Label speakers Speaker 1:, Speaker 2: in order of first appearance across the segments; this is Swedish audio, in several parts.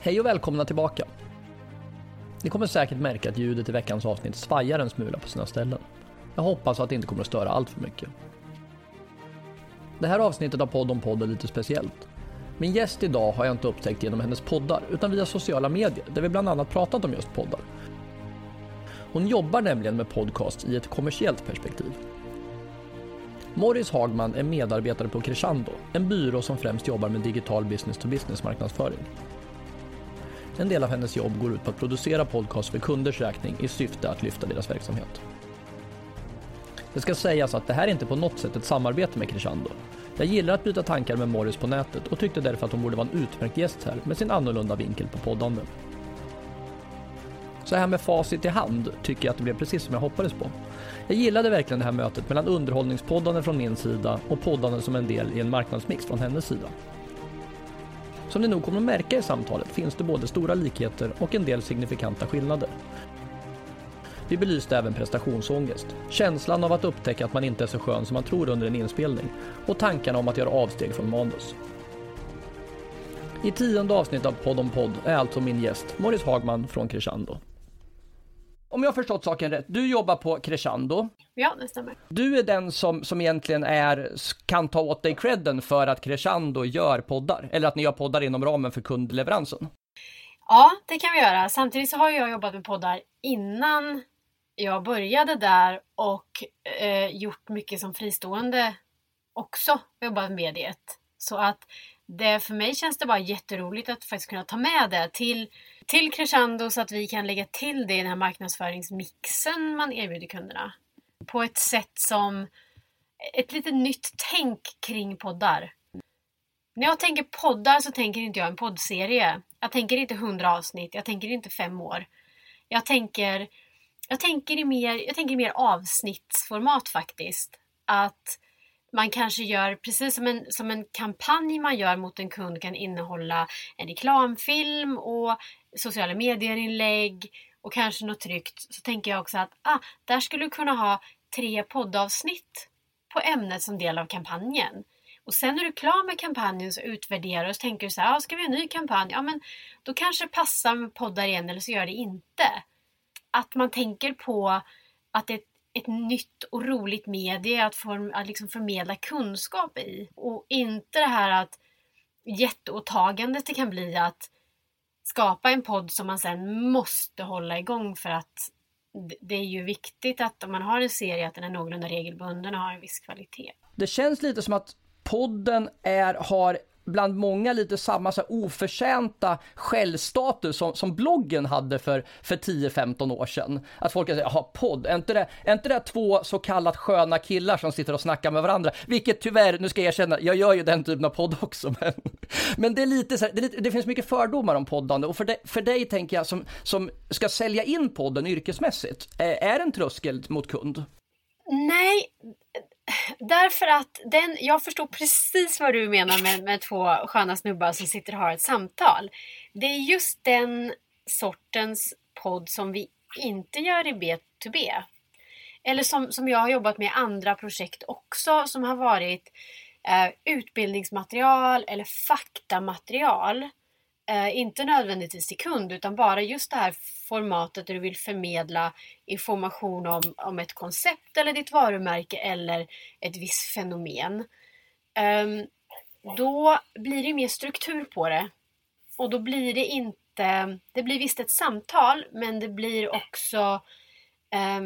Speaker 1: Hej och välkomna tillbaka. Ni kommer säkert märka att ljudet i veckans avsnitt svajar en smula på sina ställen. Jag hoppas att det inte kommer att störa allt för mycket. Det här avsnittet av Podd om podd är lite speciellt. Min gäst idag har jag inte upptäckt genom hennes poddar utan via sociala medier där vi bland annat pratat om just poddar. Hon jobbar nämligen med podcast i ett kommersiellt perspektiv. Morris Hagman är medarbetare på Crescendo, en byrå som främst jobbar med digital business-to-business marknadsföring. En del av hennes jobb går ut på att producera podcast för kunders räkning i syfte att lyfta deras verksamhet. Det ska sägas att det här är inte på något sätt ett samarbete med Crescendo. Jag gillar att byta tankar med Morris på nätet och tyckte därför att hon borde vara en utmärkt gäst här med sin annorlunda vinkel på poddande. Så här med facit i hand tycker jag att det blev precis som jag hoppades på. Jag gillade verkligen det här mötet mellan underhållningspoddande från min sida och poddande som en del i en marknadsmix från hennes sida. Som ni nog kommer att märka i samtalet finns det både stora likheter och en del signifikanta skillnader. Vi belyste även prestationsångest, känslan av att upptäcka att man inte är så skön som man tror under en inspelning och tankarna om att göra avsteg från manus. I tionde avsnitt av Podd om podd är alltså min gäst Morris Hagman från Crescendo. Om jag har förstått saken rätt, du jobbar på Crescendo.
Speaker 2: Ja, det stämmer.
Speaker 1: Du är den som, som egentligen är, kan ta åt dig credden för att Crescendo gör poddar, eller att ni gör poddar inom ramen för kundleveransen.
Speaker 2: Ja, det kan vi göra. Samtidigt så har jag jobbat med poddar innan jag började där och eh, gjort mycket som fristående också. Jobbat med det. Så att det, för mig känns det bara jätteroligt att faktiskt kunna ta med det till, till Crescendo så att vi kan lägga till det i den här marknadsföringsmixen man erbjuder kunderna. På ett sätt som ett lite nytt tänk kring poddar. När jag tänker poddar så tänker inte jag en poddserie. Jag tänker inte hundra avsnitt, jag tänker inte fem år. Jag tänker, jag tänker, i mer, jag tänker i mer avsnittsformat faktiskt. Att man kanske gör, precis som en, som en kampanj man gör mot en kund kan innehålla en reklamfilm och sociala medier-inlägg och kanske något tryckt. Så tänker jag också att ah, där skulle du kunna ha tre poddavsnitt på ämnet som del av kampanjen. Och sen när du är klar med kampanjen så utvärderar du och så tänker du så här, ah, ska vi ha en ny kampanj? Ja men då kanske det passar med poddar igen eller så gör det inte. Att man tänker på att det är ett nytt och roligt medie att, form, att liksom förmedla kunskap i. Och inte det här att jätteåtagandet det kan bli att skapa en podd som man sen måste hålla igång för att det är ju viktigt att om man har en serie att den är någorlunda regelbunden och har en viss kvalitet.
Speaker 1: Det känns lite som att podden är, har bland många lite samma så här, oförtjänta självstatus som, som bloggen hade för, för 10-15 år sedan. Att folk säger, jaha, podd, är inte, det, är inte det två så kallat sköna killar som sitter och snackar med varandra? Vilket tyvärr, nu ska jag erkänna, jag gör ju den typen av podd också, men, men det är lite så här, det, lite, det, finns mycket fördomar om poddande och för, de, för dig tänker jag som, som ska sälja in podden yrkesmässigt, eh, är, det en tröskel mot kund?
Speaker 2: Nej, därför att den, jag förstår precis vad du menar med, med två sköna snubbar som sitter och har ett samtal. Det är just den sortens podd som vi inte gör i B2B. Eller som, som jag har jobbat med i andra projekt också som har varit eh, utbildningsmaterial eller faktamaterial eh, inte nödvändigtvis till kund utan bara just det här formatet där du vill förmedla information om, om ett koncept eller ditt varumärke eller ett visst fenomen. Eh, då blir det mer struktur på det. Och då blir det inte, det blir visst ett samtal men det blir också eh,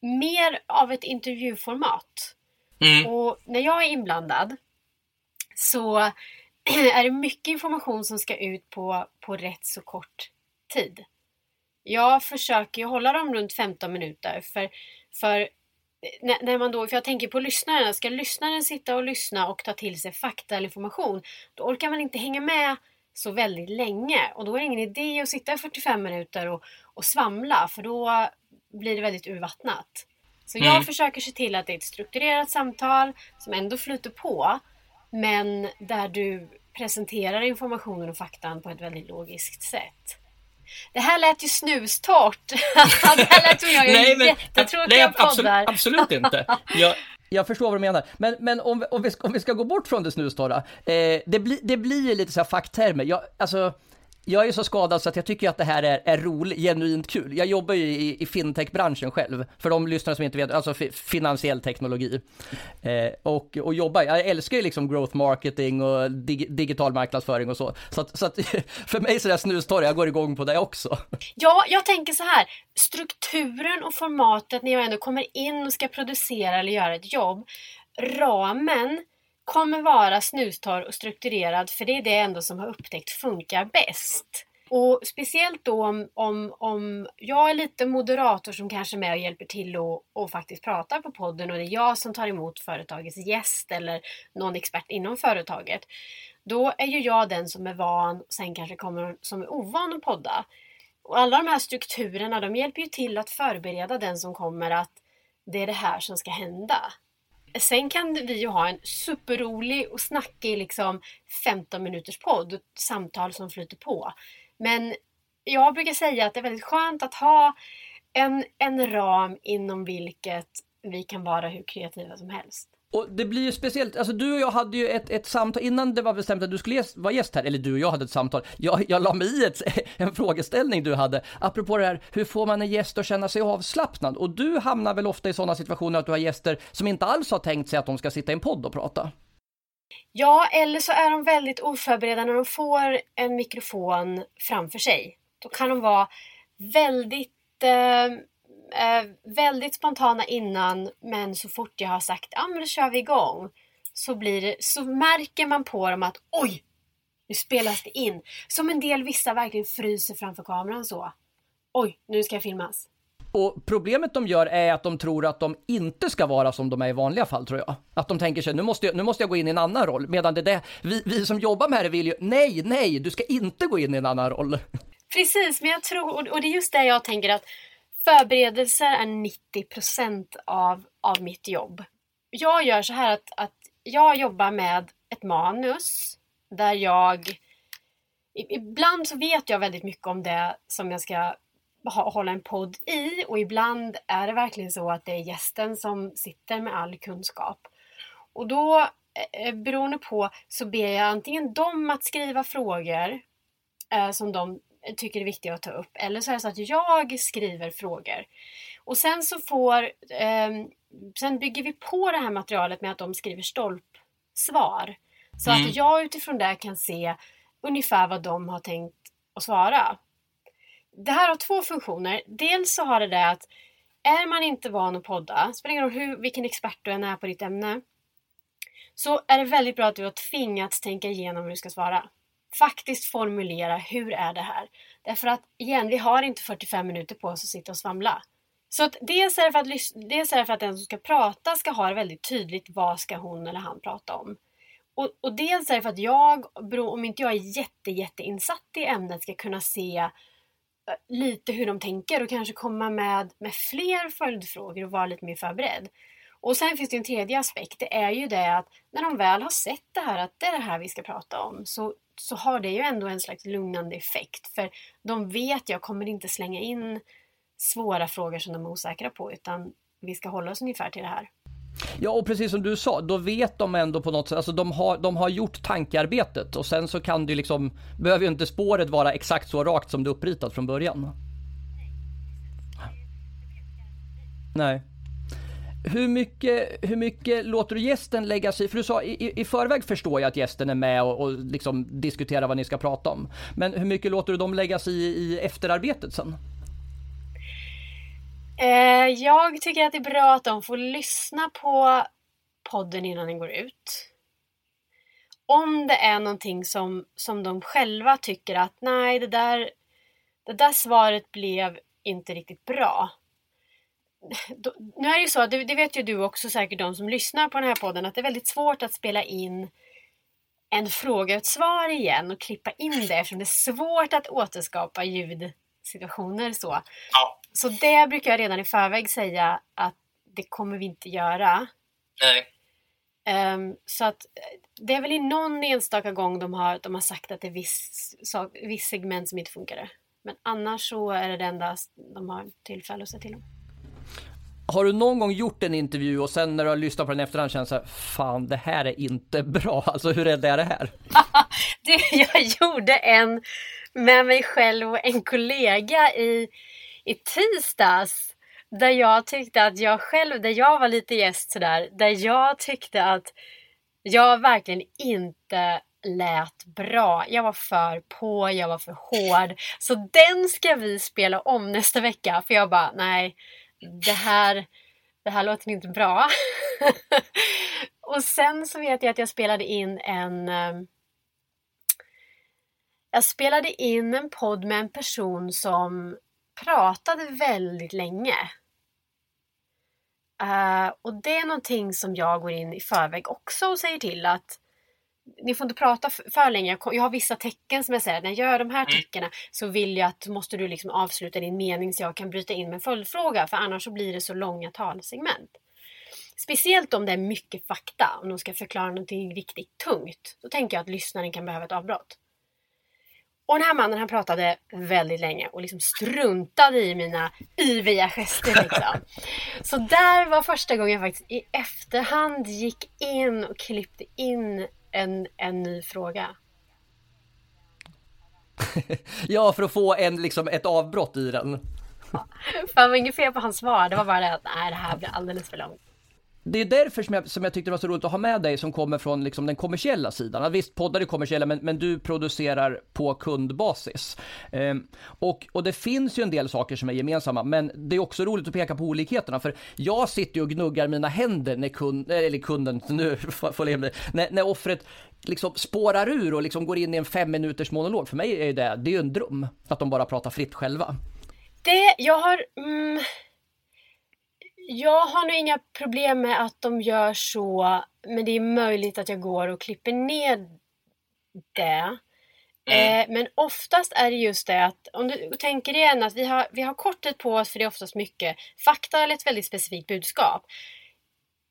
Speaker 2: mer av ett intervjuformat. Mm. Och när jag är inblandad så är det mycket information som ska ut på, på rätt så kort tid. Jag försöker hålla dem runt 15 minuter för, för när, man då, för jag tänker på lyssnaren, ska lyssnaren sitta och lyssna och ta till sig fakta eller information då orkar man inte hänga med så väldigt länge och då är det ingen idé att sitta i 45 minuter och, och svamla för då blir det väldigt urvattnat. Så jag mm. försöker se till att det är ett strukturerat samtal som ändå flyter på men där du presenterar informationen och faktan på ett väldigt logiskt sätt. Det här lät ju snustort. det här lät som jag gör nej, men, jättetråkiga
Speaker 1: nej, absolut, poddar. absolut inte. Jag, jag förstår vad du menar. Men, men om, vi, om, vi, om vi ska gå bort från det snustorra, eh, det, bli, det blir ju lite så här facktermer. Jag, alltså, jag är så skadad så att jag tycker att det här är, är roligt, genuint kul. Jag jobbar ju i, i fintech-branschen själv, för de lyssnare som inte vet, alltså finansiell teknologi. Eh, och, och jobbar, jag älskar ju liksom growth marketing och dig, digital marknadsföring och så. Så att, så att för mig så är det snustorr, jag går igång på det också.
Speaker 2: Ja, jag tänker så här, strukturen och formatet när jag ändå kommer in och ska producera eller göra ett jobb, ramen kommer vara snustorr och strukturerad för det är det ändå som har upptäckt funkar bäst. Och speciellt då om, om, om jag är lite moderator som kanske är med och hjälper till och, och faktiskt pratar på podden och det är jag som tar emot företagets gäst eller någon expert inom företaget. Då är ju jag den som är van, och sen kanske kommer som är ovan att podda. Och alla de här strukturerna de hjälper ju till att förbereda den som kommer att det är det här som ska hända. Sen kan vi ju ha en superrolig och snackig liksom 15 minuters podd, samtal som flyter på. Men jag brukar säga att det är väldigt skönt att ha en, en ram inom vilket vi kan vara hur kreativa som helst.
Speaker 1: Och det blir ju speciellt, alltså du och jag hade ju ett, ett samtal innan det var bestämt att du skulle vara gäst här, eller du och jag hade ett samtal. Jag, jag la mig i ett, en frågeställning du hade, apropå det här, hur får man en gäst att känna sig avslappnad? Och du hamnar väl ofta i sådana situationer att du har gäster som inte alls har tänkt sig att de ska sitta i en podd och prata?
Speaker 2: Ja, eller så är de väldigt oförberedda när de får en mikrofon framför sig. Då kan de vara väldigt eh, eh, väldigt spontana innan men så fort jag har sagt ja ah, men då kör vi igång så, blir det, så märker man på dem att oj, nu spelas det in. Som en del vissa verkligen fryser framför kameran så. Oj, nu ska jag filmas.
Speaker 1: Och problemet de gör är att de tror att de inte ska vara som de är i vanliga fall tror jag. Att de tänker sig nu måste jag, nu måste jag gå in i en annan roll. Medan det är det, vi, vi som jobbar med det vill ju, nej, nej, du ska inte gå in i en annan roll.
Speaker 2: Precis, men jag tror, och det är just det jag tänker att Förberedelser är 90 av, av mitt jobb. Jag gör så här att, att jag jobbar med ett manus där jag Ibland så vet jag väldigt mycket om det som jag ska ha, hålla en podd i och ibland är det verkligen så att det är gästen som sitter med all kunskap. Och då eh, eh, beroende på så ber jag antingen dem att skriva frågor eh, som de tycker är viktiga att ta upp. Eller så är det så att jag skriver frågor. Och sen så får, eh, sen bygger vi på det här materialet med att de skriver stolpsvar. Så mm. att jag utifrån det kan se ungefär vad de har tänkt att svara. Det här har två funktioner. Dels så har det det att är man inte van att podda, spelar ingen roll hur, vilken expert du än är på ditt ämne, så är det väldigt bra att du har tvingats tänka igenom hur du ska svara faktiskt formulera hur är det här? Därför att igen, vi har inte 45 minuter på oss att sitta och svamla. Så att dels, är det för att, dels är det för att den som ska prata ska ha det väldigt tydligt vad ska hon eller han prata om. Och, och dels är det för att jag, om inte jag är jätte, jätteinsatt i ämnet, ska kunna se eh, lite hur de tänker och kanske komma med, med fler följdfrågor och vara lite mer förberedd. Och sen finns det en tredje aspekt. Det är ju det att när de väl har sett det här, att det är det här vi ska prata om, så, så har det ju ändå en slags lugnande effekt. För de vet, jag kommer inte slänga in svåra frågor som de är osäkra på, utan vi ska hålla oss ungefär till det här.
Speaker 1: Ja, och precis som du sa, då vet de ändå på något sätt, alltså de har, de har gjort tankearbetet och sen så kan det liksom, behöver ju inte spåret vara exakt så rakt som det uppritat från början. Nej hur mycket, hur mycket låter du gästen lägga sig För du sa i, i förväg förstår jag att gästen är med och, och liksom diskuterar vad ni ska prata om. Men hur mycket låter du dem lägga sig i, i efterarbetet sen?
Speaker 2: Eh, jag tycker att det är bra att de får lyssna på podden innan den går ut. Om det är någonting som, som de själva tycker att nej, det där, det där svaret blev inte riktigt bra då, nu är det ju så, det, det, vet ju du också säkert de som lyssnar på den här podden, att det är väldigt svårt att spela in en fråga och ett svar igen och klippa in det eftersom det är svårt att återskapa ljudsituationer så. Ja. Så det brukar jag redan i förväg säga att det kommer vi inte göra.
Speaker 3: Nej.
Speaker 2: Um, så att det är väl i någon enstaka gång de har, de har sagt att det är viss, så, viss segment som inte funkar. Men annars så är det det enda de har tillfälle att säga till om.
Speaker 1: Har du någon gång gjort en intervju och sen när du har lyssnat på den efterhand känns så här, fan det här är inte bra, alltså hur rädd är det här?
Speaker 2: du, jag gjorde en med mig själv och en kollega i, i tisdags. Där jag tyckte att jag själv, där jag var lite gäst sådär, där jag tyckte att jag verkligen inte lät bra. Jag var för på, jag var för hård. Så den ska vi spela om nästa vecka för jag bara, nej, det här, det här låter inte bra. och sen så vet jag att jag spelade in en eh, jag spelade in en podd med en person som pratade väldigt länge. Uh, och det är någonting som jag går in i förväg också och säger till att ni får inte prata för länge. Jag har vissa tecken som jag säger, när jag gör de här mm. tecknen så vill jag att måste du liksom avsluta din mening så jag kan bryta in med en följdfråga för annars så blir det så långa talsegment. Speciellt om det är mycket fakta, om de ska förklara någonting riktigt tungt. Då tänker jag att lyssnaren kan behöva ett avbrott. Och den här mannen han pratade väldigt länge och liksom struntade i mina yviga gester. Liksom. Så där var första gången jag faktiskt i efterhand gick in och klippte in en, en ny fråga.
Speaker 1: ja, för att få en, liksom, ett avbrott i den.
Speaker 2: Ja, det var inget fel på hans svar, det var bara det att nej, det här blir alldeles för långt
Speaker 1: det är därför som jag, som jag tyckte det var så roligt att ha med dig som kommer från liksom den kommersiella sidan. Visst, poddar är kommersiella, men, men du producerar på kundbasis. Ehm, och, och det finns ju en del saker som är gemensamma, men det är också roligt att peka på olikheterna, för jag sitter ju och gnuggar mina händer när kund, eh, eller kunden, nu får jag när, när offret liksom spårar ur och liksom går in i en fem minuters monolog. För mig är det, det är ju en dröm, att de bara pratar fritt själva.
Speaker 2: Det, jag har... Mm jag har nog inga problem med att de gör så, men det är möjligt att jag går och klipper ner det. Mm. Eh, men oftast är det just det att, om du tänker igen att vi har, vi har kort tid på oss för det är oftast mycket fakta eller ett väldigt specifikt budskap.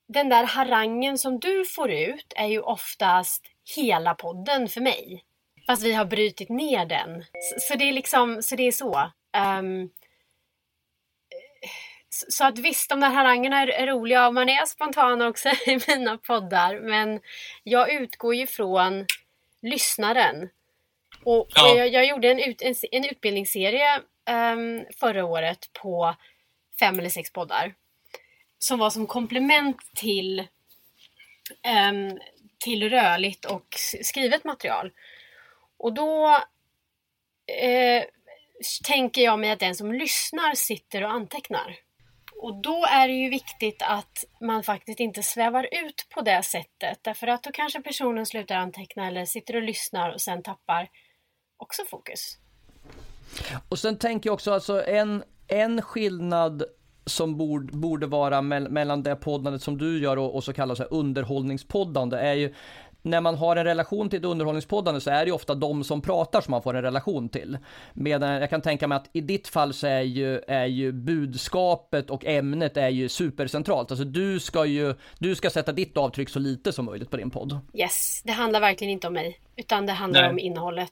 Speaker 2: Den där harangen som du får ut är ju oftast hela podden för mig. Fast vi har brutit ner den. Så, så det är liksom, så det är så. Um, så att visst, de där harangerna är, roliga och man är spontan också i mina poddar. Men jag utgår ju från lyssnaren. Och, ja. och jag, jag, gjorde en, ut, en, en utbildningsserie um, förra året på fem eller sex poddar. Som var som komplement till, um, till rörligt och skrivet material. Och då eh, tänker jag mig att den som lyssnar sitter och antecknar. Och då är det ju viktigt att man faktiskt inte svävar ut på det sättet. Därför att då kanske personen slutar anteckna eller sitter och lyssnar och sen tappar också fokus.
Speaker 1: Och sen tänker jag också alltså en, en skillnad som borde, borde vara me mellan det poddandet som du gör och, och så kallat så underhållningspoddande är ju när man har en relation till ett underhållningspoddande så är det ofta de som pratar som man får en relation till. Medan jag kan tänka mig att i ditt fall så är ju, är ju budskapet och ämnet är ju supercentralt. Alltså du ska ju, du ska sätta ditt avtryck så lite som möjligt på din podd.
Speaker 2: Yes, det handlar verkligen inte om mig, utan det handlar Nej. om innehållet.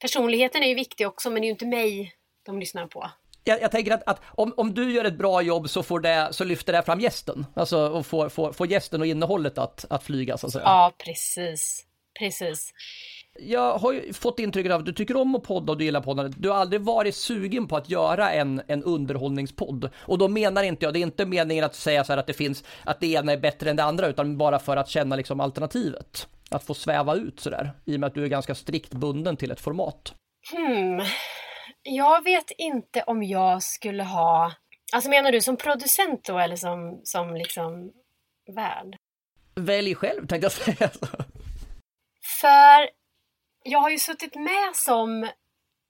Speaker 2: Personligheten är ju viktig också, men det är ju inte mig de lyssnar på
Speaker 1: jag, jag, tänker att, att, om, om du gör ett bra jobb så, får det, så lyfter det fram gästen. Alltså och får, får, får gästen och innehållet att, att flyga så att säga.
Speaker 2: Ja, precis. Precis.
Speaker 1: Jag har ju fått intrycket av att du tycker om att podda och du gillar poddandet. Du har aldrig varit sugen på att göra en, en underhållningspodd. Och då menar inte jag, det är inte meningen att säga så här att det finns, att det ena är bättre än det andra, utan bara för att känna liksom alternativet. Att få sväva ut sådär, i och med att du är ganska strikt bunden till ett format.
Speaker 2: Hmm jag vet inte om jag skulle ha... Alltså menar du som producent då eller som, som liksom värd?
Speaker 1: Välj själv tänkte jag säga.
Speaker 2: För jag har ju suttit med som,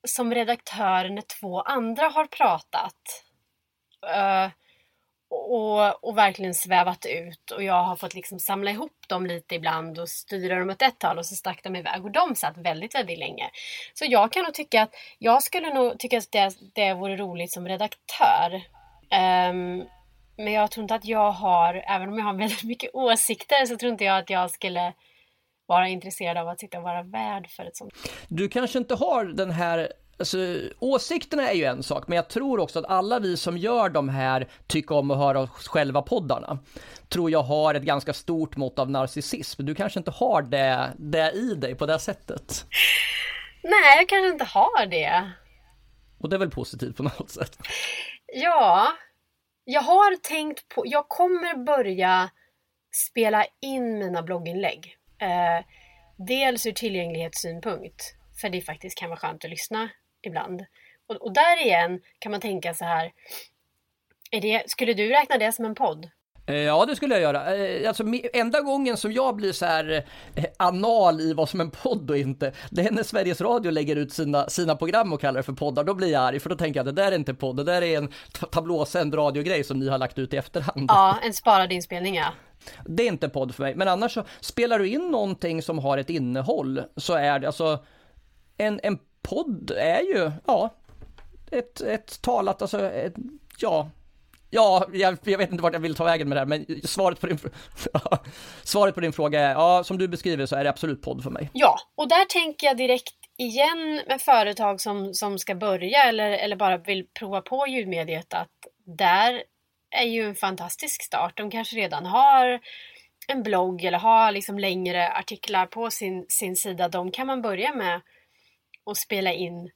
Speaker 2: som redaktör när två andra har pratat. Uh, och, och verkligen svävat ut och jag har fått liksom samla ihop dem lite ibland och styra dem åt ett håll och så stack de iväg och de satt väldigt, väldigt länge. Så jag kan nog tycka att jag skulle nog tycka att det, det vore roligt som redaktör. Um, men jag tror inte att jag har, även om jag har väldigt mycket åsikter så tror inte jag att jag skulle vara intresserad av att sitta och vara värd för ett sånt.
Speaker 1: Du kanske inte har den här Alltså, åsikterna är ju en sak, men jag tror också att alla vi som gör de här tycker om att höra oss själva poddarna, tror jag har ett ganska stort mått av narcissism. Du kanske inte har det, det i dig på det sättet?
Speaker 2: Nej, jag kanske inte har det.
Speaker 1: Och det är väl positivt på något sätt?
Speaker 2: Ja, jag har tänkt på, jag kommer börja spela in mina blogginlägg. Eh, dels ur tillgänglighetssynpunkt, för det faktiskt kan vara skönt att lyssna ibland. Och, och där igen kan man tänka så här, är det, skulle du räkna det som en podd?
Speaker 1: Eh, ja, det skulle jag göra. Eh, alltså, enda gången som jag blir så här eh, anal i vad som en podd och inte, det är när Sveriges Radio lägger ut sina, sina program och kallar det för poddar. Då blir jag arg, för då tänker jag att det där är inte podd, det där är en tablåsänd radiogrej som ni har lagt ut i efterhand.
Speaker 2: Ja, en sparad inspelning ja.
Speaker 1: Det är inte podd för mig, men annars så spelar du in någonting som har ett innehåll så är det alltså en, en podd är ju, ja, ett, ett talat, alltså, ett, ja, Ja, jag, jag, vet inte vart jag vill ta vägen med det här, men svaret på din, svaret på din fråga är, ja, som du beskriver så är det absolut podd för mig.
Speaker 2: Ja, och där tänker jag direkt igen med företag som, som ska börja eller, eller bara vill prova på ljudmediet att där är ju en fantastisk start. De kanske redan har en blogg eller har liksom längre artiklar på sin, sin sida. De kan man börja med att spela in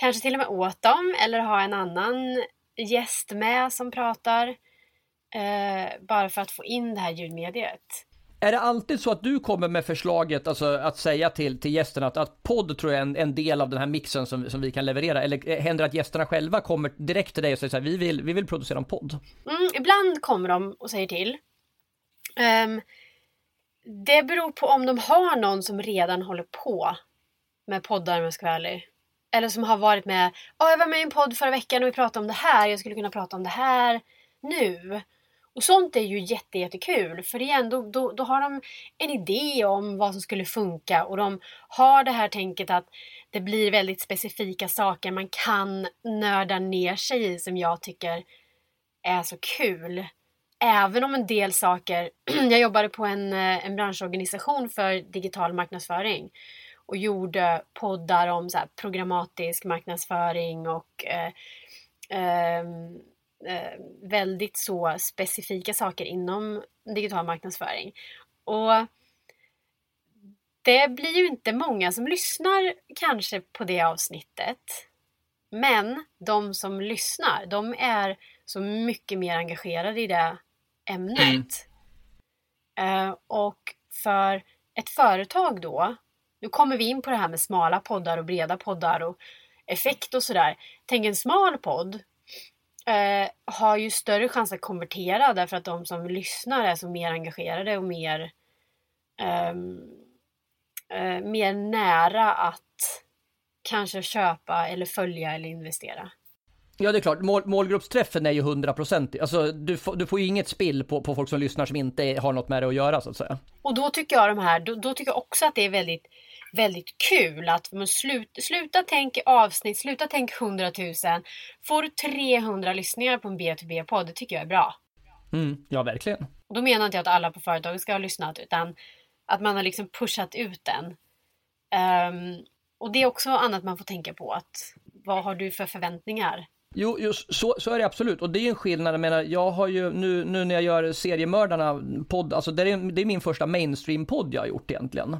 Speaker 2: kanske till och med åt dem eller ha en annan gäst med som pratar. Eh, bara för att få in det här ljudmediet.
Speaker 1: Är det alltid så att du kommer med förslaget, alltså att säga till, till gästerna att, att podd tror jag är en, en del av den här mixen som, som vi kan leverera? Eller händer det att gästerna själva kommer direkt till dig och säger så här, vi vill, vi vill producera en podd?
Speaker 2: Mm, ibland kommer de och säger till. Um, det beror på om de har någon som redan håller på med poddar om jag ska vara ärlig. Eller som har varit med, oh, jag var med i en podd förra veckan och vi pratade om det här, jag skulle kunna prata om det här nu. Och sånt är ju jätte, jättekul för igen, då, då, då har de en idé om vad som skulle funka och de har det här tänket att det blir väldigt specifika saker man kan nörda ner sig i som jag tycker är så kul. Även om en del saker, jag jobbade på en, eh, en branschorganisation för digital marknadsföring och gjorde poddar om så programmatisk marknadsföring och eh, eh, eh, väldigt så specifika saker inom digital marknadsföring. Och det blir ju inte många som lyssnar kanske på det avsnittet. Men de som lyssnar, de är så mycket mer engagerade i det ämnet. Mm. Uh, och för ett företag då, nu kommer vi in på det här med smala poddar och breda poddar och effekt och sådär. Tänk en smal podd eh, har ju större chans att konvertera därför att de som lyssnar är så mer engagerade och mer eh, eh, mer nära att kanske köpa eller följa eller investera.
Speaker 1: Ja, det är klart. Mål, målgruppsträffen är ju 100%. Alltså, du, får, du får ju inget spill på, på folk som lyssnar som inte har något med det att göra, så att säga.
Speaker 2: Och då tycker jag de här, då, då tycker jag också att det är väldigt väldigt kul att man slut, sluta tänk avsnitt, sluta tänk 100 000. Får du 300 lyssningar på en B2B-podd, det tycker jag är bra.
Speaker 1: Mm, ja, verkligen.
Speaker 2: Och då menar inte jag att alla på företaget ska ha lyssnat, utan att man har liksom pushat ut den. Um, och det är också annat man får tänka på, att vad har du för förväntningar?
Speaker 1: Jo, just så, så är det absolut. Och det är en skillnad. Jag menar, jag har ju nu, nu när jag gör seriemördarna podd, alltså det är, det är min första mainstream-podd jag har gjort egentligen.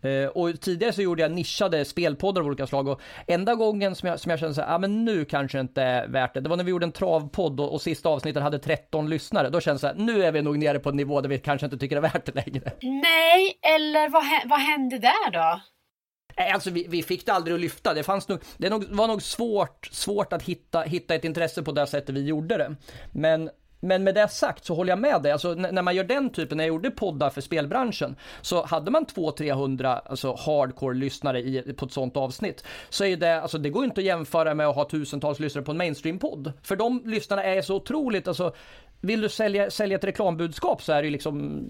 Speaker 1: Eh, och tidigare så gjorde jag nischade spelpoddar av olika slag och enda gången som jag, som jag kände så här, ah, men nu kanske inte är värt det. Det var när vi gjorde en travpodd och, och sista avsnittet hade 13 lyssnare. Då kändes det så här, nu är vi nog nere på en nivå där vi kanske inte tycker det är värt det längre.
Speaker 2: Nej, eller vad, vad hände där då?
Speaker 1: Alltså vi, vi, fick det aldrig att lyfta. Det, fanns nog, det var nog svårt, svårt att hitta, hitta ett intresse på det sättet vi gjorde det. Men men med det sagt så håller jag med dig. Alltså, när man gör den typen, när jag gjorde poddar för spelbranschen, så hade man 200-300 alltså hardcore-lyssnare på ett sånt avsnitt, så är det, alltså det går inte att jämföra med att ha tusentals lyssnare på en mainstream-podd. För de lyssnarna är så otroligt, alltså vill du sälja, sälja ett reklambudskap så är det liksom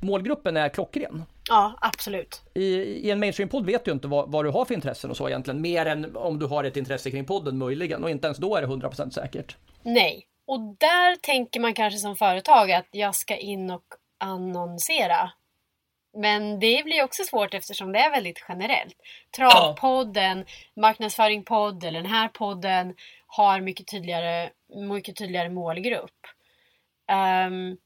Speaker 1: målgruppen är klockren.
Speaker 2: Ja, absolut.
Speaker 1: I, i en mainstream-podd vet du inte vad, vad, du har för intressen och så egentligen, mer än om du har ett intresse kring podden möjligen och inte ens då är det 100% säkert.
Speaker 2: Nej, och där tänker man kanske som företag att jag ska in och annonsera. Men det blir också svårt eftersom det är väldigt generellt. Travpodden, marknadsföringpodd eller den här podden har mycket tydligare, mycket tydligare målgrupp. Um,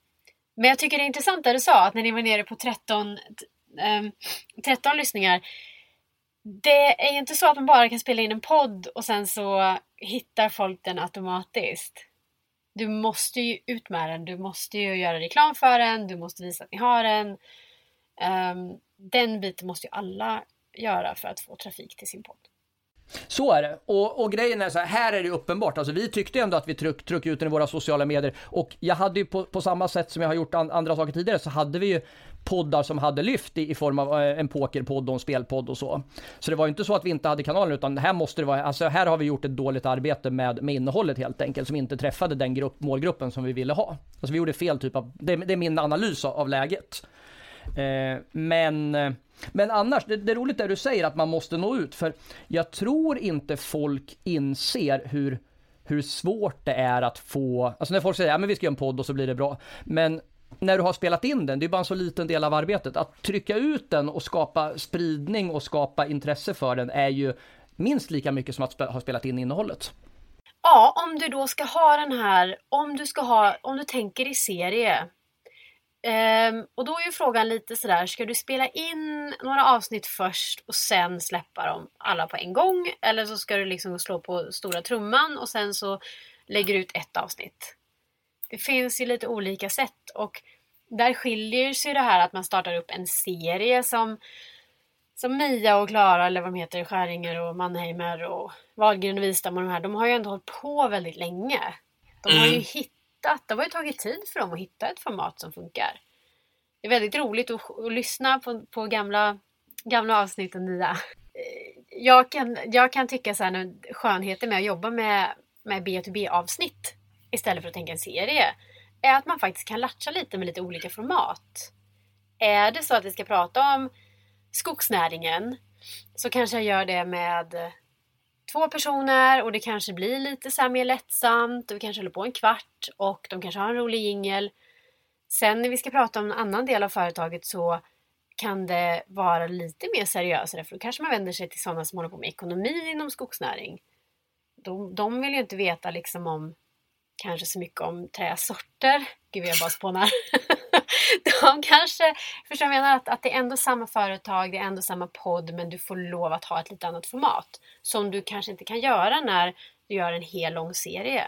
Speaker 2: men jag tycker det är intressant det du sa, att när ni var nere på 13, um, 13 lyssningar. Det är ju inte så att man bara kan spela in en podd och sen så hittar folk den automatiskt. Du måste ju ut med den, du måste ju göra reklam för den, du måste visa att ni har den. Um, den biten måste ju alla göra för att få trafik till sin podd.
Speaker 1: Så är det. Och, och grejen är så här, här är det uppenbart. Alltså vi tyckte ändå att vi tryck, tryckte ut den i våra sociala medier. Och jag hade ju på, på samma sätt som jag har gjort an, andra saker tidigare så hade vi ju poddar som hade lyft i, i form av eh, en pokerpodd och en spelpodd och så. Så det var ju inte så att vi inte hade kanalen utan här måste det vara, alltså här har vi gjort ett dåligt arbete med, med innehållet helt enkelt som inte träffade den grupp, målgruppen som vi ville ha. Alltså vi gjorde fel typ av, det, det är min analys av, av läget. Eh, men eh, men annars, det, det är roligt det du säger att man måste nå ut, för jag tror inte folk inser hur, hur svårt det är att få, alltså när folk säger att ja, vi ska göra en podd och så blir det bra, men när du har spelat in den, det är bara en så liten del av arbetet, att trycka ut den och skapa spridning och skapa intresse för den är ju minst lika mycket som att ha spelat in innehållet.
Speaker 2: Ja, om du då ska ha den här, om du ska ha, om du tänker i serie, Um, och då är ju frågan lite sådär, ska du spela in några avsnitt först och sen släppa dem alla på en gång? Eller så ska du liksom slå på stora trumman och sen så lägger du ut ett avsnitt. Det finns ju lite olika sätt och där skiljer sig det här att man startar upp en serie som som Mia och Klara eller vad de heter, Skäringer och Mannheimer och Wahlgren och Wistam och de här, de har ju ändå hållit på väldigt länge. De har ju mm. hittat hittat, det har ju tagit tid för dem att hitta ett format som funkar. Det är väldigt roligt att, att lyssna på, på gamla, gamla avsnitt och nya. Jag kan, jag kan tycka så här, skönheten med att jobba med, med B2B avsnitt istället för att tänka en serie är att man faktiskt kan latcha lite med lite olika format. Är det så att vi ska prata om skogsnäringen så kanske jag gör det med två personer och det kanske blir lite så mer lättsamt och vi kanske håller på en kvart och de kanske har en rolig jingel. Sen när vi ska prata om en annan del av företaget så kan det vara lite mer seriösare för då kanske man vänder sig till sådana som håller på med ekonomi inom skogsnäring. De, de vill ju inte veta liksom om kanske så mycket om träsorter. Gud, jag bara spånar. de kanske, förstår jag menar? Att, att det är ändå samma företag, det är ändå samma podd men du får lov att ha ett lite annat format. Som du kanske inte kan göra när du gör en hel lång serie.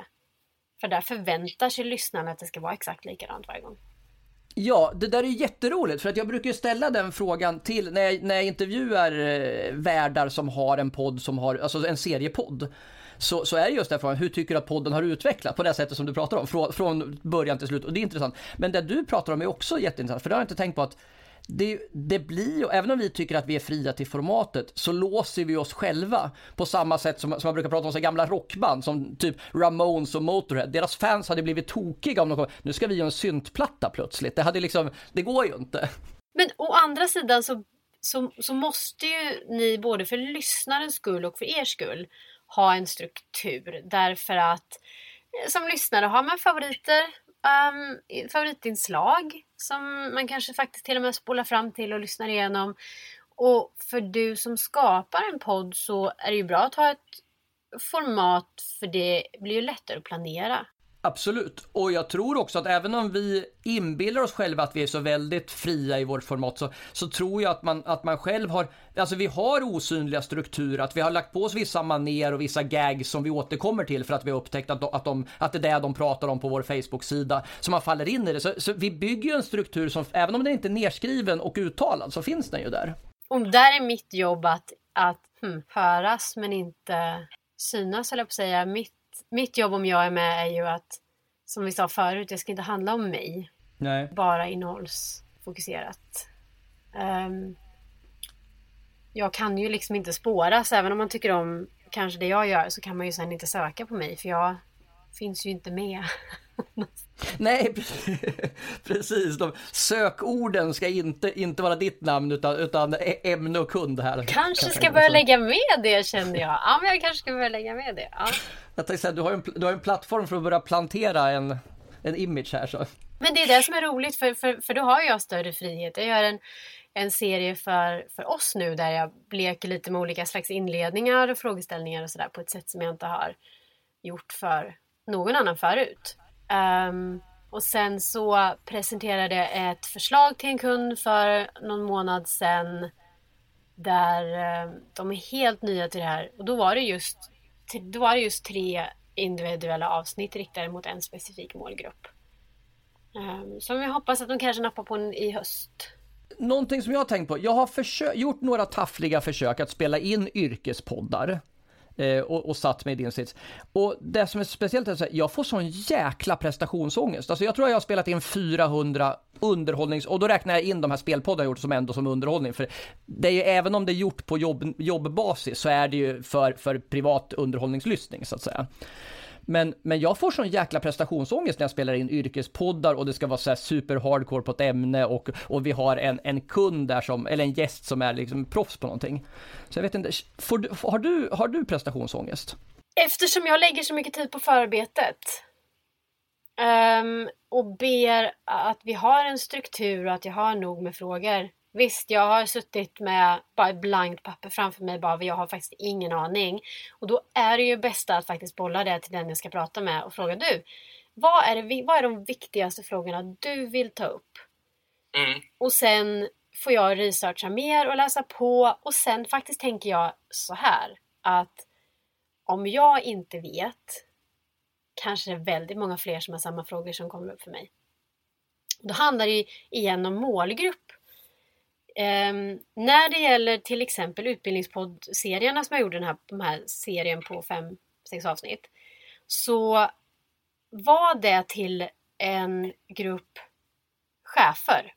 Speaker 2: För där förväntar sig lyssnarna att det ska vara exakt likadant varje gång.
Speaker 1: Ja, det där är jätteroligt för att jag brukar ställa den frågan till när jag, när jag intervjuar eh, värdar som har en podd som har, alltså en seriepodd så, så är det just frågan, hur tycker du att podden har utvecklats på det sättet som du pratar om, från, från början till slut. Och det är intressant. Men det du pratar om är också jätteintressant, för det har jag inte tänkt på att det, det, blir ju, även om vi tycker att vi är fria till formatet, så låser vi oss själva. På samma sätt som, som man brukar prata om så gamla rockband som typ Ramones och Motorhead. Deras fans hade blivit tokiga om de kom, nu ska vi göra en syntplatta plötsligt. Det hade liksom, det går ju inte.
Speaker 2: Men å andra sidan så, så, så måste ju ni både för lyssnarens skull och för er skull ha en struktur därför att eh, som lyssnare har man favoriter, um, favoritinslag som man kanske faktiskt till och med spolar fram till och lyssnar igenom. Och för du som skapar en podd så är det ju bra att ha ett format för det blir ju lättare att planera.
Speaker 1: Absolut, och jag tror också att även om vi inbillar oss själva att vi är så väldigt fria i vårt format så, så tror jag att man, att man själv har, alltså vi har osynliga strukturer, att vi har lagt på oss vissa maner och vissa gags som vi återkommer till för att vi har upptäckt att, de, att, de, att det är det de pratar om på vår Facebook-sida, så man faller in i det. Så, så vi bygger ju en struktur som, även om den inte är nedskriven och uttalad, så finns den ju där.
Speaker 2: Och där är mitt jobb att, att hmm, höras men inte synas, eller på att säga. Mitt mitt jobb om jag är med är ju att, som vi sa förut, det ska inte handla om mig.
Speaker 1: Nej.
Speaker 2: Bara innehållsfokuserat. Um, jag kan ju liksom inte spåras, även om man tycker om kanske det jag gör så kan man ju sen inte söka på mig för jag finns ju inte med.
Speaker 1: Nej, precis. De sökorden ska inte, inte vara ditt namn utan, utan ämne och kund här.
Speaker 2: Kanske ska börja lägga med det känner jag. Ja, men jag kanske ska börja lägga med det. Ja.
Speaker 1: Jag tänkte säga, du har, en, du har en plattform för att börja plantera en, en image här så.
Speaker 2: Men det är det som är roligt för, för, för då har jag större frihet. Jag gör en, en serie för, för oss nu där jag leker lite med olika slags inledningar och frågeställningar och sådär på ett sätt som jag inte har gjort för någon annan förut. Um, och sen så presenterade jag ett förslag till en kund för någon månad sedan där ehm, de är helt nya till det här och då var det just, då var det just tre individuella avsnitt riktade mot en specifik målgrupp. Um, som jag hoppas att de kanske nappar på i höst.
Speaker 1: Någonting som jag har tänkt på, jag har gjort några taffliga försök att spela in yrkespoddar. Eh, och, och, satt mig i din sits. Och det som är speciellt är att jag får sån jäkla prestationsångest. Alltså jag tror jag har spelat in 400 underhållnings... Och då räknar jag in de här spelpoddarna jag gjort som ändå som underhållning. För det är ju, även om det är gjort på jobb, jobbbasis så är det ju för, för privat underhållningslyssning så att säga. Men, men jag får sån jäkla prestationsångest när jag spelar in yrkespoddar och det ska vara så här super hardcore på ett ämne och, och vi har en, en kund där som, eller en gäst som är liksom proffs på någonting. Så jag vet inte, får, har, du, har du prestationsångest?
Speaker 2: Eftersom jag lägger så mycket tid på förarbetet um, och ber att vi har en struktur och att jag har nog med frågor Visst, jag har suttit med bara ett blankt papper framför mig bara, jag har faktiskt ingen aning. Och då är det ju bästa att faktiskt bolla det till den jag ska prata med och fråga du, vad är, det, vad är de viktigaste frågorna du vill ta upp? Mm. Och sen får jag researcha mer och läsa på och sen faktiskt tänker jag så här att om jag inte vet kanske det är väldigt många fler som har samma frågor som kommer upp för mig. Då handlar det igen om målgrupp Um, när det gäller till exempel utbildningspoddserierna som jag gjorde den här, den här serien på fem, sex avsnitt. Så var det till en grupp chefer.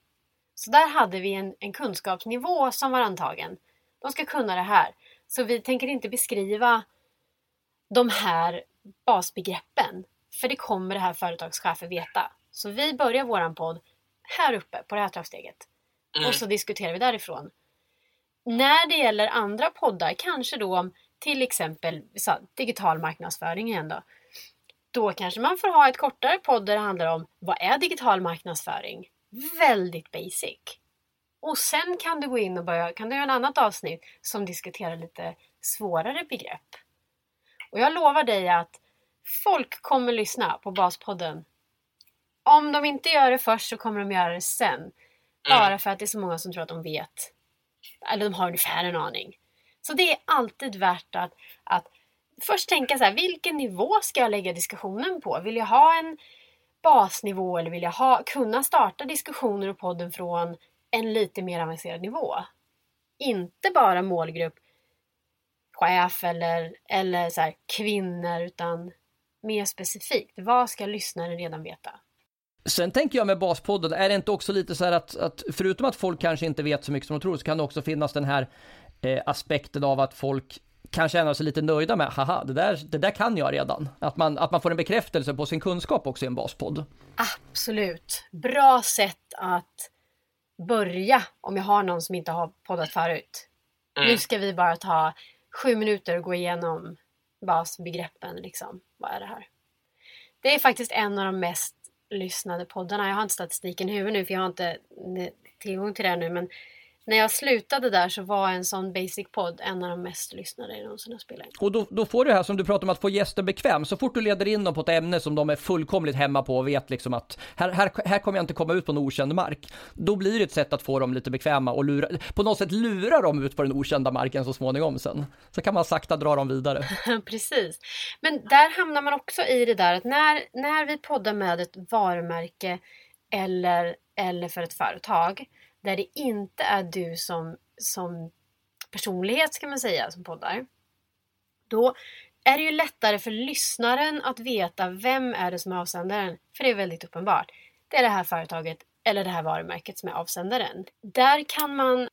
Speaker 2: Så där hade vi en, en kunskapsnivå som var antagen. De ska kunna det här. Så vi tänker inte beskriva de här basbegreppen. För det kommer det här företagschefer veta. Så vi börjar våran podd här uppe på det här trappsteget. Mm. Och så diskuterar vi därifrån. När det gäller andra poddar, kanske då om till exempel så, digital marknadsföring igen då. Då kanske man får ha ett kortare podd där det handlar om vad är digital marknadsföring? Väldigt basic. Och sen kan du gå in och börja, kan du göra ett annat avsnitt som diskuterar lite svårare begrepp. Och jag lovar dig att folk kommer lyssna på Baspodden. Om de inte gör det först så kommer de göra det sen. Bara för att det är så många som tror att de vet. Eller de har ungefär en aning. Så det är alltid värt att, att först tänka så här, vilken nivå ska jag lägga diskussionen på? Vill jag ha en basnivå eller vill jag ha, kunna starta diskussioner och podden från en lite mer avancerad nivå? Inte bara målgrupp chef eller, eller så här, kvinnor utan mer specifikt. Vad ska lyssnaren redan veta?
Speaker 1: Sen tänker jag med Baspodden, är det inte också lite så här att, att förutom att folk kanske inte vet så mycket som de tror så kan det också finnas den här eh, aspekten av att folk kan känna sig lite nöjda med, haha, det där, det där kan jag redan. Att man, att man får en bekräftelse på sin kunskap också i en baspodd.
Speaker 2: Absolut. Bra sätt att börja om jag har någon som inte har poddat förut. Mm. Nu ska vi bara ta sju minuter och gå igenom basbegreppen liksom. Vad är det här? Det är faktiskt en av de mest lyssnade poddarna. Jag har inte statistiken i huvudet nu för jag har inte eh, tillgång till det nu men när jag slutade där så var en sån basic podd en av de mest lyssnade jag någonsin har spelat in.
Speaker 1: Och då, då får du det här som du pratar om att få gäster bekväm. Så fort du leder in dem på ett ämne som de är fullkomligt hemma på och vet liksom att här, här, här kommer jag inte komma ut på en okänd mark. Då blir det ett sätt att få dem lite bekväma och lura, på något sätt lura dem ut på den okända marken så småningom sen. Så kan man sakta dra dem vidare.
Speaker 2: Precis. Men där hamnar man också i det där att när, när vi poddar med ett varumärke eller, eller för ett företag där det inte är du som, som personlighet ska man säga som poddar. Då är det ju lättare för lyssnaren att veta vem är det som är avsändaren. För det är väldigt uppenbart. Det är det här företaget eller det här varumärket som är avsändaren. Där kan man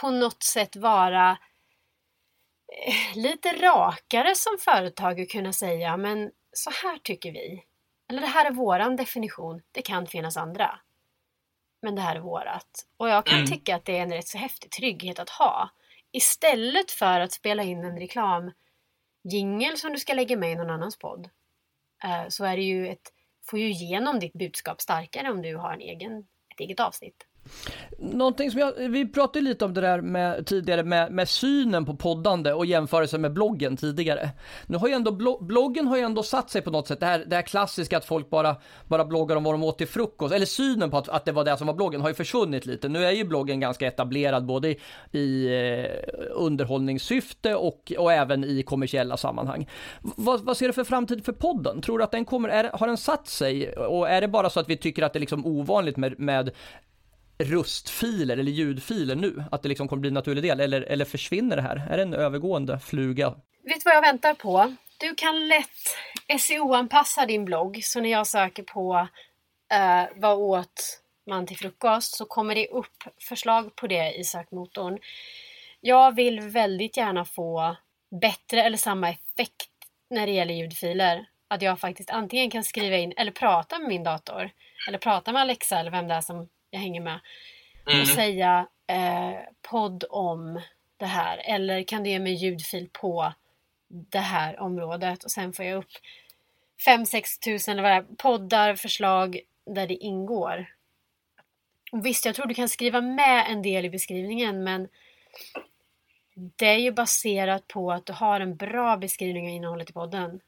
Speaker 2: på något sätt vara eh, lite rakare som företag och kunna säga men så här tycker vi. Eller det här är våran definition. Det kan finnas andra men det här är vårat. Och jag kan mm. tycka att det är en rätt så häftig trygghet att ha. Istället för att spela in en reklamjingel som du ska lägga med i någon annans podd. Eh, så är det ju ett får ju igenom ditt budskap starkare om du har en egen, ett eget avsnitt.
Speaker 1: Någonting som jag, vi pratade lite om det där med, tidigare med, med synen på poddande och jämförelse med bloggen tidigare. Nu har ju ändå bloggen har ju ändå satt sig på något sätt, det här, det här klassiska att folk bara, bara bloggar om vad de åt till frukost, eller synen på att, att det var det som var bloggen har ju försvunnit lite. Nu är ju bloggen ganska etablerad både i, i underhållningssyfte och, och även i kommersiella sammanhang. Vad, vad ser du för framtid för podden? Tror du att den kommer, är, har den satt sig och är det bara så att vi tycker att det är liksom ovanligt med, med rustfiler eller ljudfiler nu? Att det liksom kommer bli en naturlig del eller, eller försvinner det här? Är det en övergående fluga?
Speaker 2: Vet du vad jag väntar på? Du kan lätt SEO-anpassa din blogg så när jag söker på eh, vad åt man till frukost så kommer det upp förslag på det i sökmotorn. Jag vill väldigt gärna få bättre eller samma effekt när det gäller ljudfiler. Att jag faktiskt antingen kan skriva in eller prata med min dator eller prata med Alexa eller vem det är som jag hänger med. Mm. Och säga eh, podd om det här. Eller kan du ge mig ljudfil på det här området. Och sen får jag upp 5-6 tusen eller poddar, förslag där det ingår. Och visst, jag tror du kan skriva med en del i beskrivningen men det är ju baserat på att du har en bra beskrivning av innehållet i podden.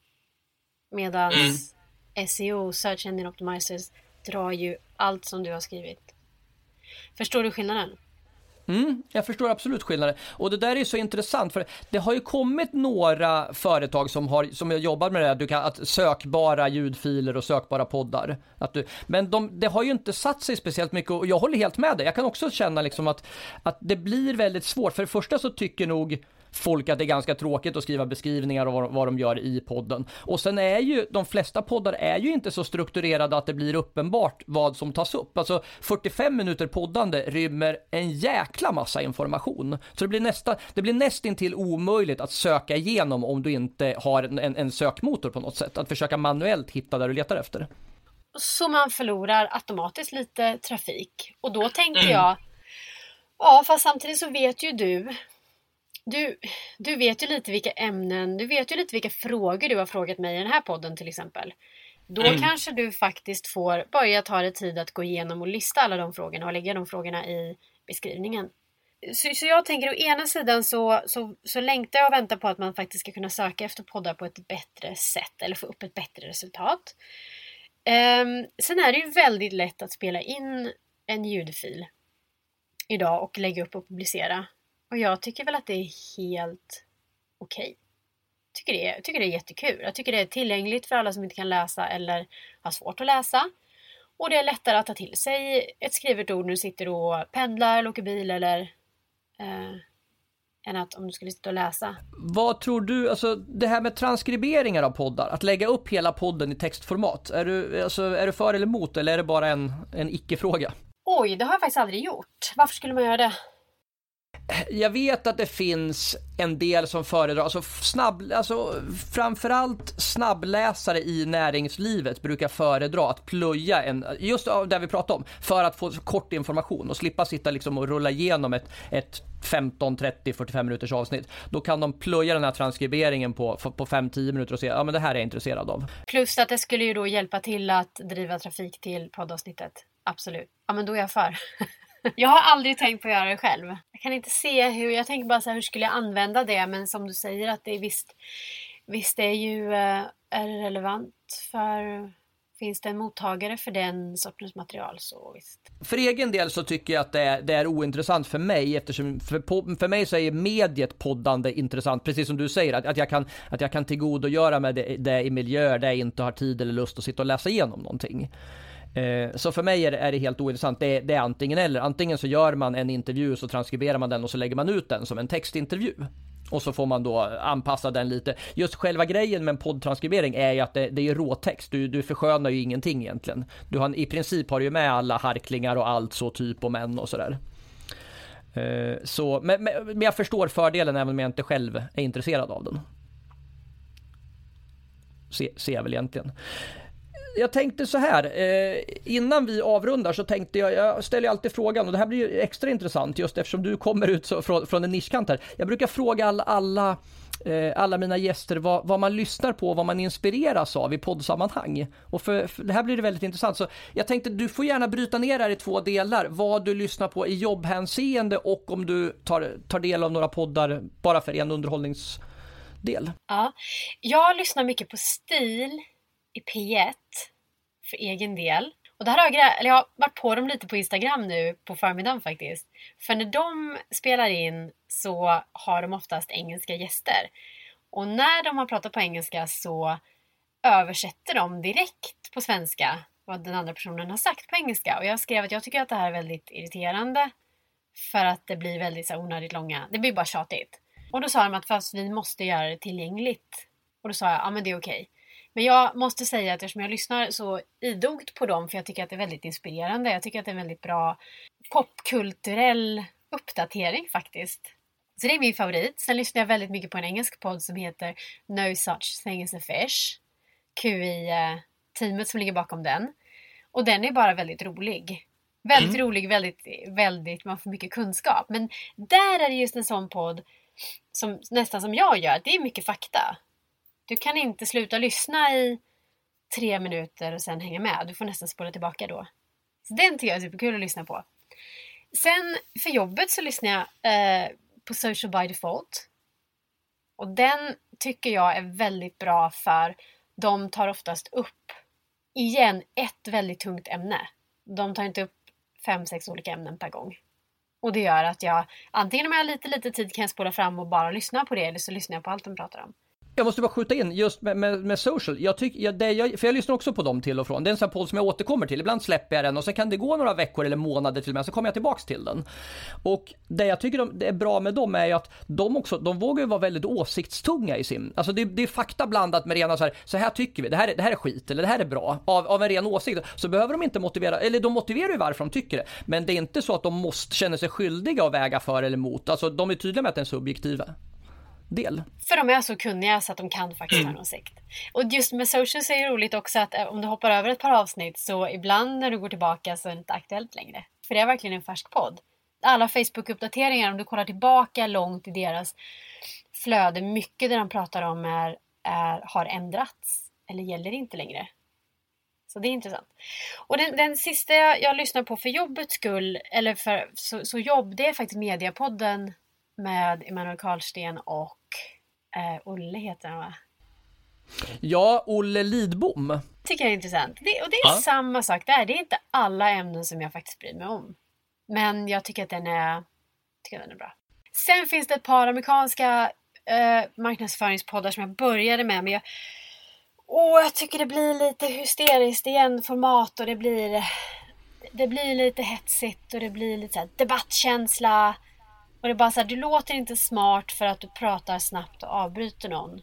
Speaker 2: Medan mm. SEO, Search Engine Optimizers, drar ju allt som du har skrivit. Förstår du skillnaden?
Speaker 1: Mm, jag förstår absolut skillnaden. Och det där är så intressant för det har ju kommit några företag som har som jobbar med det här, du kan, att sökbara ljudfiler och sökbara poddar. Att du, men de, det har ju inte satt sig speciellt mycket och jag håller helt med dig. Jag kan också känna liksom att, att det blir väldigt svårt. För det första så tycker nog folk att det är ganska tråkigt att skriva beskrivningar av vad, vad de gör i podden. Och sen är ju de flesta poddar är ju inte så strukturerade att det blir uppenbart vad som tas upp. Alltså 45 minuter poddande rymmer en jäkla massa information. Så det blir, nästa, det blir nästintill omöjligt att söka igenom om du inte har en, en, en sökmotor på något sätt. Att försöka manuellt hitta där du letar efter.
Speaker 2: Så man förlorar automatiskt lite trafik. Och då tänker mm. jag, ja fast samtidigt så vet ju du du, du vet ju lite vilka ämnen, du vet ju lite vilka frågor du har frågat mig i den här podden till exempel. Då mm. kanske du faktiskt får börja ta dig tid att gå igenom och lista alla de frågorna och lägga de frågorna i beskrivningen. Så, så jag tänker å ena sidan så, så, så längtar jag och väntar på att man faktiskt ska kunna söka efter poddar på ett bättre sätt eller få upp ett bättre resultat. Um, sen är det ju väldigt lätt att spela in en ljudfil idag och lägga upp och publicera. Och jag tycker väl att det är helt okej. Okay. Tycker det, tycker det är jättekul. Jag tycker det är tillgängligt för alla som inte kan läsa eller har svårt att läsa. Och det är lättare att ta till sig ett skrivet ord när du sitter och pendlar eller åker bil eller eh, än att om du skulle sitta och läsa.
Speaker 1: Vad tror du, alltså det här med transkriberingar av poddar, att lägga upp hela podden i textformat, är du, alltså, är du för eller emot eller är det bara en, en icke-fråga?
Speaker 2: Oj, det har jag faktiskt aldrig gjort. Varför skulle man göra det?
Speaker 1: Jag vet att det finns en del som föredrar, alltså, snabb, alltså framförallt snabbläsare i näringslivet brukar föredra att plöja en, just det vi pratade om, för att få kort information och slippa sitta liksom och rulla igenom ett, ett 15, 30, 45 minuters avsnitt. Då kan de plöja den här transkriberingen på, på 5-10 minuter och se, ja men det här är jag intresserad av.
Speaker 2: Plus att det skulle ju då hjälpa till att driva trafik till poddavsnittet. Absolut. Ja men då är jag för. Jag har aldrig tänkt på att göra det själv. Jag kan inte se hur, jag tänker bara så här, hur skulle jag använda det? Men som du säger att det är visst, visst det är ju eh, är relevant för Finns det en mottagare för den sortens material så visst.
Speaker 1: För egen del så tycker jag att det är, det är ointressant för mig eftersom för, för mig så är mediet poddande intressant. Precis som du säger att, att, jag, kan, att jag kan tillgodogöra mig det, det i miljöer där jag inte har tid eller lust att sitta och läsa igenom någonting. Eh, så för mig är det, är det helt ointressant. Det, det, är antingen eller. Antingen så gör man en intervju så transkriberar man den och så lägger man ut den som en textintervju. Och så får man då anpassa den lite. Just själva grejen med en poddtranskribering är ju att det, det är råtext. Du, du förskönar ju ingenting egentligen. Du har, I princip har du ju med alla harklingar och allt så typ och män och sådär. Eh, så, men, men jag förstår fördelen även om jag inte själv är intresserad av den. ser jag väl egentligen jag tänkte så här, eh, innan vi avrundar så tänkte jag, jag ställer alltid frågan och det här blir ju extra intressant just eftersom du kommer ut så, från, från en nischkant här. Jag brukar fråga alla, alla eh, alla mina gäster vad, vad man lyssnar på vad man inspireras av i poddsammanhang. Och för, för det här blir det väldigt intressant. Så jag tänkte du får gärna bryta ner det här i två delar. Vad du lyssnar på i jobbhänseende och om du tar, tar del av några poddar bara för en underhållningsdel.
Speaker 2: Ja, jag lyssnar mycket på stil i P1 för egen del. Och det här har jag, eller jag har varit på dem lite på Instagram nu på förmiddagen faktiskt. För när de spelar in så har de oftast engelska gäster. Och när de har pratat på engelska så översätter de direkt på svenska vad den andra personen har sagt på engelska. Och jag skrev att jag tycker att det här är väldigt irriterande. För att det blir väldigt så här, onödigt långa. Det blir bara tjatigt. Och då sa de att fast vi måste göra det tillgängligt. Och då sa jag, ja men det är okej. Men jag måste säga att eftersom jag lyssnar så idogt på dem, för jag tycker att det är väldigt inspirerande. Jag tycker att det är en väldigt bra popkulturell uppdatering faktiskt. Så det är min favorit. Sen lyssnar jag väldigt mycket på en engelsk podd som heter No such thing as a fish. QI-teamet som ligger bakom den. Och den är bara väldigt rolig. Väldigt mm. rolig, väldigt, väldigt, man får mycket kunskap. Men där är det just en sån podd som nästan som jag gör, det är mycket fakta. Du kan inte sluta lyssna i tre minuter och sen hänga med. Du får nästan spola tillbaka då. Så den tycker jag är superkul att lyssna på. Sen för jobbet så lyssnar jag eh, på Social by Default. Och den tycker jag är väldigt bra för de tar oftast upp, igen, ett väldigt tungt ämne. De tar inte upp fem, sex olika ämnen per gång. Och det gör att jag, antingen om jag har lite, lite tid kan jag spola fram och bara lyssna på det, eller så lyssnar jag på allt de pratar om.
Speaker 1: Jag måste bara skjuta in just med, med, med social. Jag tycker, jag, det jag, för jag lyssnar också på dem till och från. Det är en sån här podd som jag återkommer till. Ibland släpper jag den och sen kan det gå några veckor eller månader till och med, så kommer jag tillbaks till den. Och det jag tycker de, det är bra med dem är ju att de också, de vågar ju vara väldigt åsiktstunga i sin, alltså det, det är fakta blandat med rena så här, så här tycker vi, det här, det här är skit eller det här är bra, av, av en ren åsikt. Så behöver de inte motivera, eller de motiverar ju varför de tycker det. Men det är inte så att de måste känna sig skyldiga att väga för eller emot. Alltså de är tydliga med att den är subjektiva del.
Speaker 2: För de är så kunniga så att de kan faktiskt ha en åsikt. Och just med socials är det roligt också att eh, om du hoppar över ett par avsnitt så ibland när du går tillbaka så är det inte aktuellt längre. För det är verkligen en färsk podd. Alla Facebook-uppdateringar, om du kollar tillbaka långt i deras flöde, mycket det de pratar om är, är, har ändrats eller gäller inte längre. Så det är intressant. Och den, den sista jag, jag lyssnar på för jobbets skull, eller för så, så jobb, det är faktiskt Mediapodden med Emanuel Karlsten och eh, Olle heter han va?
Speaker 1: Ja, Olle Lidbom.
Speaker 2: Tycker jag är intressant. Det, och det är ja. samma sak där. Det är inte alla ämnen som jag faktiskt bryr mig om. Men jag tycker att den är, tycker att den är bra. Sen finns det ett par amerikanska eh, marknadsföringspoddar som jag började med. Men jag, åh, jag tycker det blir lite hysteriskt igen format och det blir, det blir lite hetsigt och det blir lite så debattkänsla. Och det är bara så här, du låter inte smart för att du pratar snabbt och avbryter någon.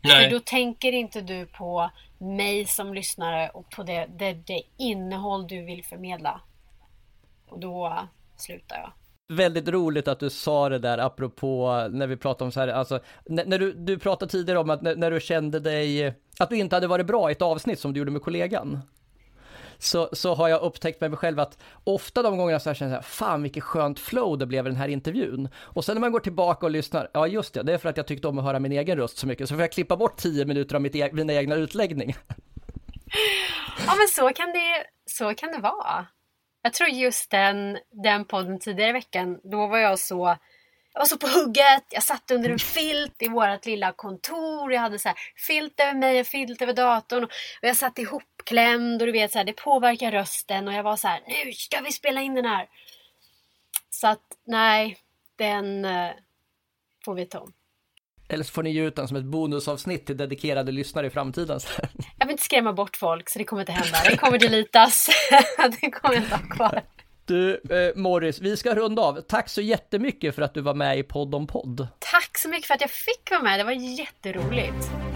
Speaker 2: Nej. För då tänker inte du på mig som lyssnare och på det, det, det innehåll du vill förmedla. Och då slutar jag.
Speaker 1: Väldigt roligt att du sa det där apropå när vi pratade om så här, alltså när, när du, du pratade tidigare om att när, när, du kände dig, att du inte hade varit bra i ett avsnitt som du gjorde med kollegan så, så har jag upptäckt med mig själv att ofta de gångerna så här känner jag, fan vilket skönt flow det blev i den här intervjun. Och sen när man går tillbaka och lyssnar, ja just det, det är för att jag tyckte om att höra min egen röst så mycket, så får jag klippa bort tio minuter av mitt e mina egna utläggningar.
Speaker 2: Ja men så kan det, så kan det vara. Jag tror just den, den podden tidigare i veckan, då var jag så jag var så på hugget, jag satt under en filt i vårt lilla kontor. Jag hade så här filt över mig och filt över datorn. Och jag satt ihopklämd och du vet så här, det påverkar rösten. Och jag var så här, nu ska vi spela in den här. Så att nej, den uh, får vi ta om.
Speaker 1: Eller så får ni ge ut den som ett bonusavsnitt till dedikerade lyssnare i framtiden.
Speaker 2: Jag vill inte skrämma bort folk så det kommer inte hända. Den kommer deletas. den kommer inte ha kvar.
Speaker 1: Du, eh, Morris, vi ska runda av. Tack så jättemycket för att du var med i Podd om podd.
Speaker 2: Tack så mycket för att jag fick vara med. Det var jätteroligt.